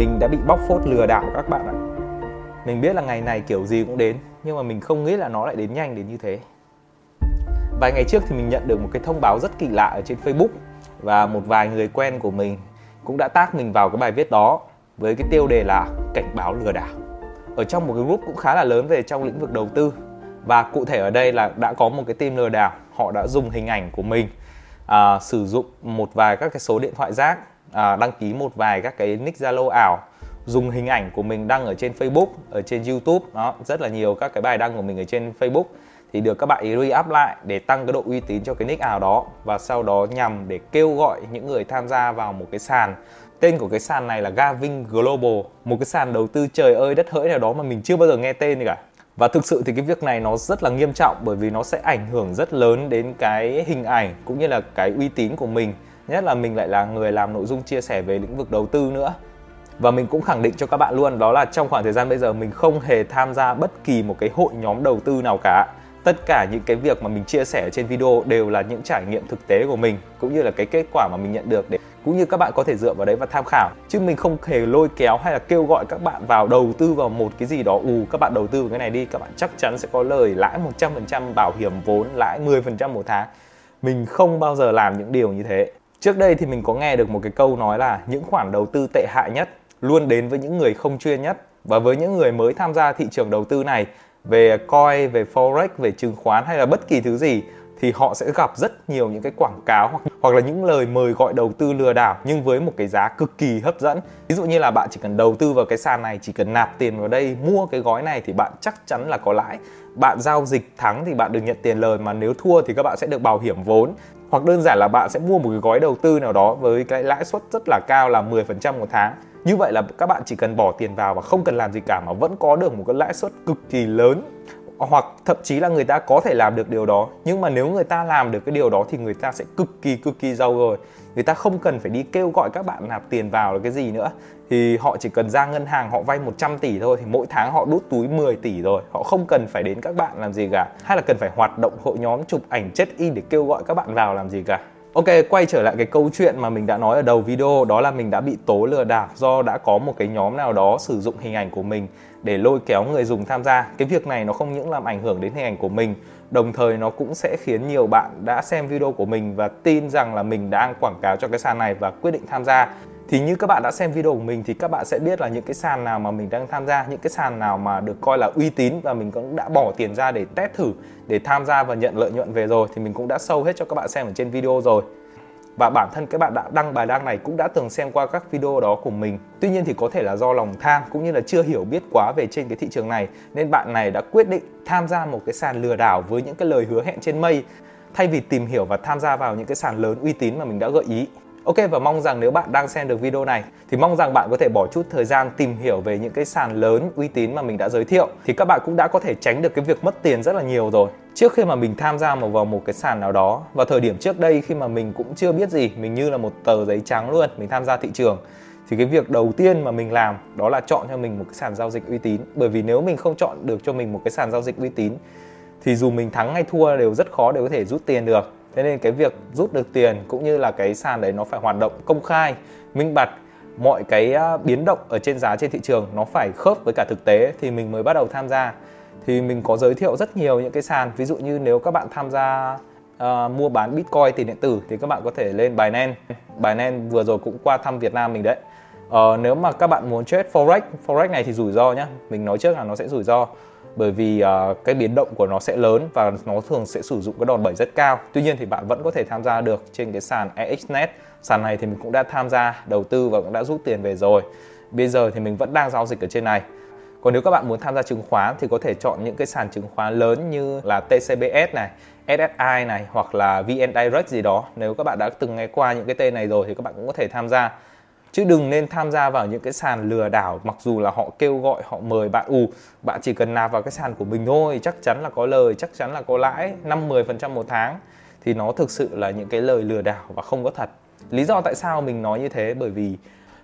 mình đã bị bóc phốt lừa đảo các bạn ạ. Mình biết là ngày này kiểu gì cũng đến nhưng mà mình không nghĩ là nó lại đến nhanh đến như thế. Vài ngày trước thì mình nhận được một cái thông báo rất kỳ lạ ở trên facebook và một vài người quen của mình cũng đã tác mình vào cái bài viết đó với cái tiêu đề là cảnh báo lừa đảo ở trong một cái group cũng khá là lớn về trong lĩnh vực đầu tư và cụ thể ở đây là đã có một cái team lừa đảo họ đã dùng hình ảnh của mình à, sử dụng một vài các cái số điện thoại rác à, đăng ký một vài các cái nick zalo ảo dùng hình ảnh của mình đăng ở trên facebook ở trên youtube đó rất là nhiều các cái bài đăng của mình ở trên facebook. Thì được các bạn re-up lại để tăng cái độ uy tín cho cái nick ảo đó và sau đó nhằm để kêu gọi những người tham gia vào một cái sàn. Tên của cái sàn này là Gavin Global một cái sàn đầu tư trời ơi đất hỡi nào đó mà mình chưa bao giờ nghe tên gì cả. Và thực sự thì cái việc này nó rất là nghiêm trọng bởi vì nó sẽ ảnh hưởng rất lớn đến cái hình ảnh cũng như là cái uy tín của mình nhất là mình lại là người làm nội dung chia sẻ về lĩnh vực đầu tư nữa. Và mình cũng khẳng định cho các bạn luôn, đó là trong khoảng thời gian bây giờ mình không hề tham gia bất kỳ một cái hội nhóm đầu tư nào cả. Tất cả những cái việc mà mình chia sẻ trên video đều là những trải nghiệm thực tế của mình, cũng như là cái kết quả mà mình nhận được để cũng như các bạn có thể dựa vào đấy và tham khảo. Chứ mình không hề lôi kéo hay là kêu gọi các bạn vào đầu tư vào một cái gì đó. Ù, các bạn đầu tư vào cái này đi, các bạn chắc chắn sẽ có lời lãi 100% bảo hiểm vốn lãi 10% một tháng. Mình không bao giờ làm những điều như thế trước đây thì mình có nghe được một cái câu nói là những khoản đầu tư tệ hại nhất luôn đến với những người không chuyên nhất và với những người mới tham gia thị trường đầu tư này về coin, về forex, về chứng khoán hay là bất kỳ thứ gì thì họ sẽ gặp rất nhiều những cái quảng cáo hoặc hoặc là những lời mời gọi đầu tư lừa đảo nhưng với một cái giá cực kỳ hấp dẫn. Ví dụ như là bạn chỉ cần đầu tư vào cái sàn này, chỉ cần nạp tiền vào đây, mua cái gói này thì bạn chắc chắn là có lãi. Bạn giao dịch thắng thì bạn được nhận tiền lời mà nếu thua thì các bạn sẽ được bảo hiểm vốn. Hoặc đơn giản là bạn sẽ mua một cái gói đầu tư nào đó với cái lãi suất rất là cao là 10% một tháng. Như vậy là các bạn chỉ cần bỏ tiền vào và không cần làm gì cả mà vẫn có được một cái lãi suất cực kỳ lớn hoặc thậm chí là người ta có thể làm được điều đó nhưng mà nếu người ta làm được cái điều đó thì người ta sẽ cực kỳ cực kỳ giàu rồi. Người ta không cần phải đi kêu gọi các bạn nạp tiền vào là cái gì nữa. Thì họ chỉ cần ra ngân hàng họ vay 100 tỷ thôi thì mỗi tháng họ đút túi 10 tỷ rồi. Họ không cần phải đến các bạn làm gì cả hay là cần phải hoạt động hội nhóm chụp ảnh chết in để kêu gọi các bạn vào làm gì cả. Ok, quay trở lại cái câu chuyện mà mình đã nói ở đầu video đó là mình đã bị tố lừa đảo do đã có một cái nhóm nào đó sử dụng hình ảnh của mình để lôi kéo người dùng tham gia. Cái việc này nó không những làm ảnh hưởng đến hình ảnh của mình, đồng thời nó cũng sẽ khiến nhiều bạn đã xem video của mình và tin rằng là mình đang quảng cáo cho cái sàn này và quyết định tham gia thì như các bạn đã xem video của mình thì các bạn sẽ biết là những cái sàn nào mà mình đang tham gia những cái sàn nào mà được coi là uy tín và mình cũng đã bỏ tiền ra để test thử để tham gia và nhận lợi nhuận về rồi thì mình cũng đã sâu hết cho các bạn xem ở trên video rồi và bản thân các bạn đã đăng bài đăng này cũng đã từng xem qua các video đó của mình tuy nhiên thì có thể là do lòng tham cũng như là chưa hiểu biết quá về trên cái thị trường này, nên bạn này đã quyết định tham gia một cái sàn lừa đảo với những cái lời hứa hẹn trên mây, thay vì tìm hiểu và tham gia vào những cái sàn lớn uy tín mà mình đã gợi ý Ok, và mong rằng nếu bạn đang xem được video này thì mong rằng bạn có thể bỏ chút thời gian tìm hiểu về những cái sàn lớn uy tín mà mình đã giới thiệu, thì các bạn cũng đã có thể tránh được cái việc mất tiền rất là nhiều rồi. Trước khi mà mình tham gia vào một cái sàn nào đó vào thời điểm trước đây khi mà mình cũng chưa biết gì, mình như là một tờ giấy trắng luôn, mình tham gia thị trường thì cái việc đầu tiên mà mình làm đó là chọn cho mình một cái sàn giao dịch uy tín. Bởi vì nếu mình không chọn được cho mình một cái sàn giao dịch uy tín thì dù mình thắng hay thua đều rất khó để có thể rút tiền được. Thế nên cái việc rút được tiền cũng như là cái sàn đấy nó phải hoạt động công khai minh bạch mọi cái à, biến động ở trên giá trên thị trường nó phải khớp với cả thực tế thì mình mới bắt đầu tham gia thì mình có giới thiệu rất nhiều những cái sàn. Ví dụ như nếu các bạn tham gia uh, mua bán bitcoin tiền điện tử thì các bạn có thể lên Binance. Binance vừa rồi cũng qua thăm Việt Nam mình đấy. Uh, nếu mà các bạn muốn trade forex forex này thì rủi ro nhá. Mình nói trước là nó sẽ rủi ro. Bởi vì uh, cái biến động của nó sẽ lớn và nó thường sẽ sử dụng cái đòn bẩy rất cao. Tuy nhiên thì bạn vẫn có thể tham gia được trên cái sàn EXNet sàn này thì mình cũng đã tham gia đầu tư và cũng đã rút tiền về rồi. Bây giờ thì mình vẫn đang giao dịch ở trên này còn nếu các bạn muốn tham gia chứng khoán thì có thể chọn những cái sàn chứng khoán lớn như là TCBS này, SSI này hoặc là VN Direct gì đó. Nếu các bạn đã từng nghe qua những cái tên này rồi thì các bạn cũng có thể tham gia. Chứ đừng nên tham gia vào những cái sàn lừa đảo mặc dù là họ kêu gọi họ mời bạn ù bạn chỉ cần nạp vào cái sàn của mình thôi chắc chắn là có lời chắc chắn là có lãi 5 10% một tháng. Thì nó thực sự là những cái lời lừa đảo và không có thật. Lý do tại sao mình nói như thế? Bởi vì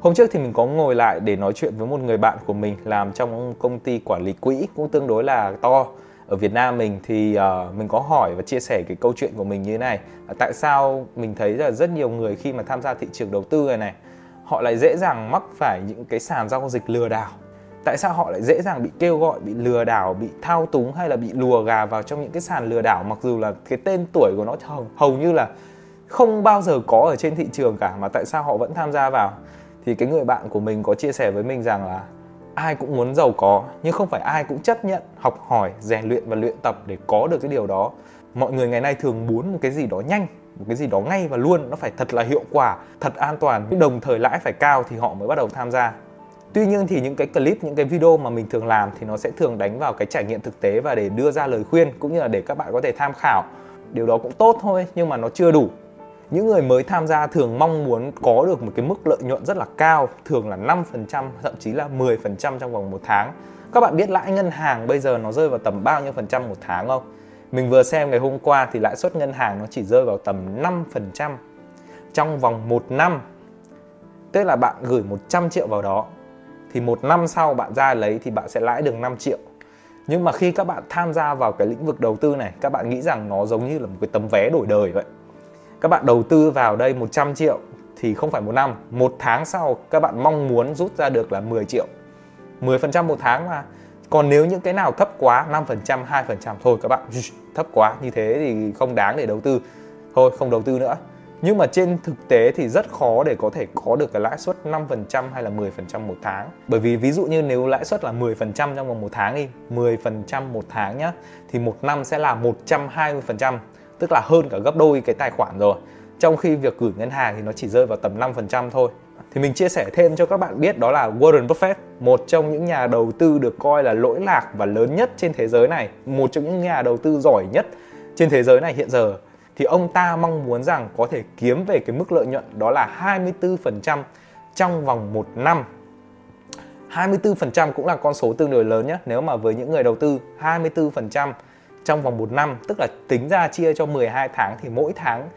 hôm trước thì mình có ngồi lại để nói chuyện với một người bạn của mình làm trong công ty quản lý quỹ cũng tương đối là to. Ở Việt Nam mình thì uh, mình có hỏi và chia sẻ cái câu chuyện của mình như thế này à, tại sao mình thấy là rất nhiều người khi mà tham gia thị trường đầu tư này này họ lại dễ dàng mắc phải những cái sàn giao dịch lừa đảo? Tại sao họ lại dễ dàng bị kêu gọi bị lừa đảo bị thao túng hay là bị lùa gà vào trong những cái sàn lừa đảo mặc dù là cái tên tuổi của nó hầu, hầu như là không bao giờ có ở trên thị trường cả mà tại sao họ vẫn tham gia vào? Thì cái người bạn của mình có chia sẻ với mình rằng là ai cũng muốn giàu có, nhưng không phải ai cũng chấp nhận học hỏi, rèn luyện và luyện tập để có được cái điều đó. Mọi người ngày nay thường muốn một cái gì đó nhanh, một cái gì đó ngay và luôn, nó phải thật là hiệu quả, thật an toàn. Nhưng đồng thời lãi phải cao thì họ mới bắt đầu tham gia. Tuy nhiên thì những cái clip, những cái video mà mình thường làm thì nó sẽ thường đánh vào cái trải nghiệm thực tế và để đưa ra lời khuyên cũng như là để các bạn có thể tham khảo. Điều đó cũng tốt thôi, nhưng mà nó chưa đủ những người mới tham gia thường mong muốn có được một cái mức lợi nhuận rất là cao, thường là 5% thậm chí là 10% trong vòng một tháng. Các bạn biết lãi ngân hàng bây giờ nó rơi vào tầm bao nhiêu phần trăm một tháng không? Mình vừa xem ngày hôm qua thì lãi suất ngân hàng nó chỉ rơi vào tầm 5% trong vòng một năm. Tức là bạn gửi 100 triệu vào đó, thì một năm sau bạn ra lấy thì bạn sẽ lãi được 5 triệu. Nhưng mà khi các bạn tham gia vào cái lĩnh vực đầu tư này, các bạn nghĩ rằng nó giống như là một cái tấm vé đổi đời vậy các bạn đầu tư vào đây 100 triệu thì không phải một năm. Một tháng sau các bạn mong muốn rút ra được là 10 triệu. 10% một tháng mà. Còn nếu những cái nào thấp quá 5% 2% thôi các bạn thấp quá như thế thì không đáng để đầu tư. Thôi không đầu tư nữa. Nhưng mà trên thực tế thì rất khó để có thể có được cái lãi suất 5% hay là 10% một tháng. Bởi vì ví dụ như nếu lãi suất là 10% trong vòng một tháng đi, 10% một tháng nhá, thì một năm sẽ là 120%, tức là hơn cả gấp đôi cái tài khoản rồi. Trong khi việc gửi ngân hàng thì nó chỉ rơi vào tầm 5% thôi. Thì mình chia sẻ thêm cho các bạn biết đó là Warren Buffett, một trong những nhà đầu tư được coi là lỗi lạc và lớn nhất trên thế giới này, một trong những nhà đầu tư giỏi nhất trên thế giới này hiện giờ thì ông ta mong muốn rằng có thể kiếm về cái mức lợi nhuận đó là 24% trong vòng một năm 24% cũng là con số tương đối lớn nhé Nếu mà với những người đầu tư 24% trong vòng một năm Tức là tính ra chia cho 12 tháng Thì mỗi tháng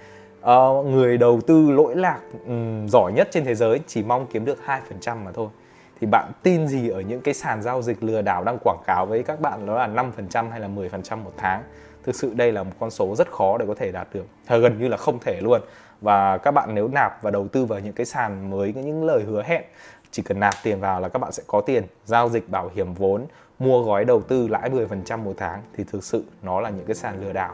uh, người đầu tư lỗi lạc um, giỏi nhất trên thế giới Chỉ mong kiếm được 2% mà thôi. Thì bạn tin gì ở những cái sàn giao dịch lừa đảo đang quảng cáo với các bạn đó là 5% hay là 10% một tháng? Thực sự đây là một con số rất khó để có thể đạt được gần như là không thể luôn. Và các bạn nếu nạp và đầu tư vào những cái sàn mới những lời hứa hẹn chỉ cần nạp tiền vào là các bạn sẽ có tiền. Giao dịch bảo hiểm vốn mua gói đầu tư lãi 10% một tháng thì thực sự nó là những cái sàn lừa đảo.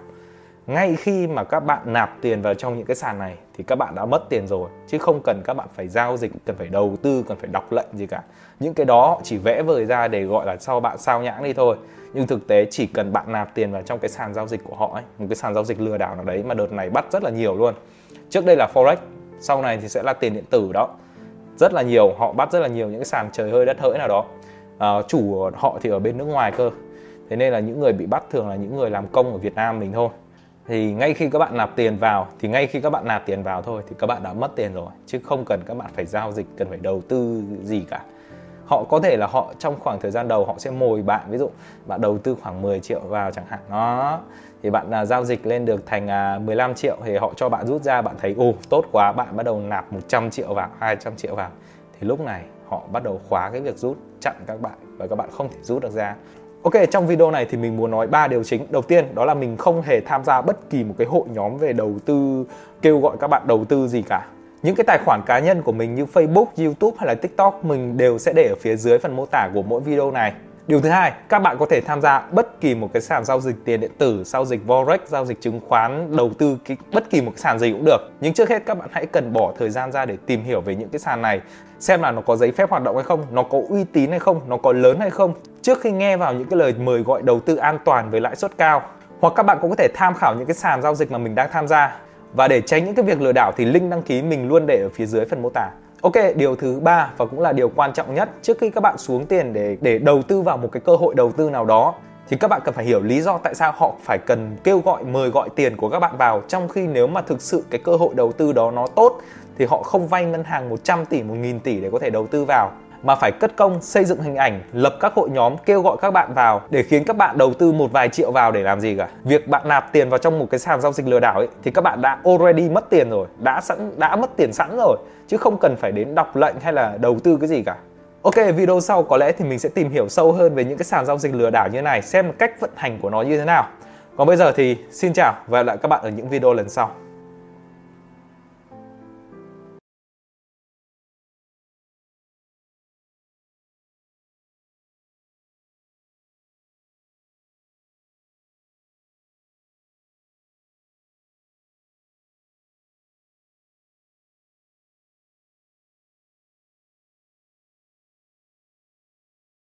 Ngay khi mà các bạn nạp tiền vào trong những cái sàn này thì các bạn đã mất tiền rồi, chứ không cần các bạn phải giao dịch, cần phải đầu tư, cần phải đọc lệnh gì cả. Những cái đó họ chỉ vẽ vời ra để gọi là sau bạn sao nhãng đi thôi. Nhưng thực tế chỉ cần bạn nạp tiền vào trong cái sàn giao dịch của họ ấy, một cái sàn giao dịch lừa đảo nào đấy mà đợt này bắt rất là nhiều luôn. Trước đây là forex, sau này thì sẽ là tiền điện tử đó. Rất là nhiều, họ bắt rất là nhiều những cái sàn trời hơi đất hỡi nào đó uh, chủ họ thì ở bên nước ngoài cơ. Thế nên là những người bị bắt thường là những người làm công ở Việt Nam mình thôi. Thì ngay khi các bạn nạp tiền vào thì ngay khi các bạn nạp tiền vào thôi thì các bạn đã mất tiền rồi. Chứ không cần các bạn phải giao dịch cần phải đầu tư gì cả. Họ có thể là họ trong khoảng thời gian đầu họ sẽ mồi bạn. Ví dụ bạn đầu tư khoảng 10 triệu vào chẳng hạn. Đó. Thì bạn là giao dịch lên được thành à, 15 triệu thì họ cho bạn rút ra bạn thấy ồ tốt quá bạn bắt đầu nạp 100 triệu vào 200 triệu vào. Thì lúc này họ bắt đầu khóa cái việc rút chặn các bạn và các bạn không thể rút được ra Ok, trong video này thì mình muốn nói ba điều chính. Đầu tiên đó là mình không hề tham gia bất kỳ một cái hội nhóm về đầu tư kêu gọi các bạn đầu tư gì cả. Những cái tài khoản cá nhân của mình như Facebook, YouTube hay là TikTok mình đều sẽ để ở phía dưới phần mô tả của mỗi video này. Điều thứ hai, các bạn có thể tham gia bất kỳ một cái sàn giao dịch tiền điện tử, giao dịch forex, giao dịch chứng khoán, đầu tư cái, bất kỳ một cái sàn gì cũng được. Nhưng trước hết các bạn hãy cần bỏ thời gian ra để tìm hiểu về những cái sàn này, xem là nó có giấy phép hoạt động hay không, nó có uy tín hay không, nó có lớn hay không. Trước khi nghe vào những cái lời mời gọi đầu tư an toàn với lãi suất cao, hoặc các bạn cũng có thể tham khảo những cái sàn giao dịch mà mình đang tham gia. Và để tránh những cái việc lừa đảo thì link đăng ký mình luôn để ở phía dưới phần mô tả. Ok, điều thứ ba và cũng là điều quan trọng nhất trước khi các bạn xuống tiền để để đầu tư vào một cái cơ hội đầu tư nào đó thì các bạn cần phải hiểu lý do tại sao họ phải cần kêu gọi mời gọi tiền của các bạn vào trong khi nếu mà thực sự cái cơ hội đầu tư đó nó tốt thì họ không vay ngân hàng 100 tỷ, 1000 tỷ để có thể đầu tư vào mà phải cất công xây dựng hình ảnh, lập các hội nhóm kêu gọi các bạn vào để khiến các bạn đầu tư một vài triệu vào để làm gì cả. Việc bạn nạp tiền vào trong một cái sàn giao dịch lừa đảo ấy thì các bạn đã already mất tiền rồi, đã sẵn đã mất tiền sẵn rồi chứ không cần phải đến đọc lệnh hay là đầu tư cái gì cả. Ok, video sau có lẽ thì mình sẽ tìm hiểu sâu hơn về những cái sàn giao dịch lừa đảo như này, xem cách vận hành của nó như thế nào. Còn bây giờ thì xin chào và hẹn gặp lại các bạn ở những video lần sau.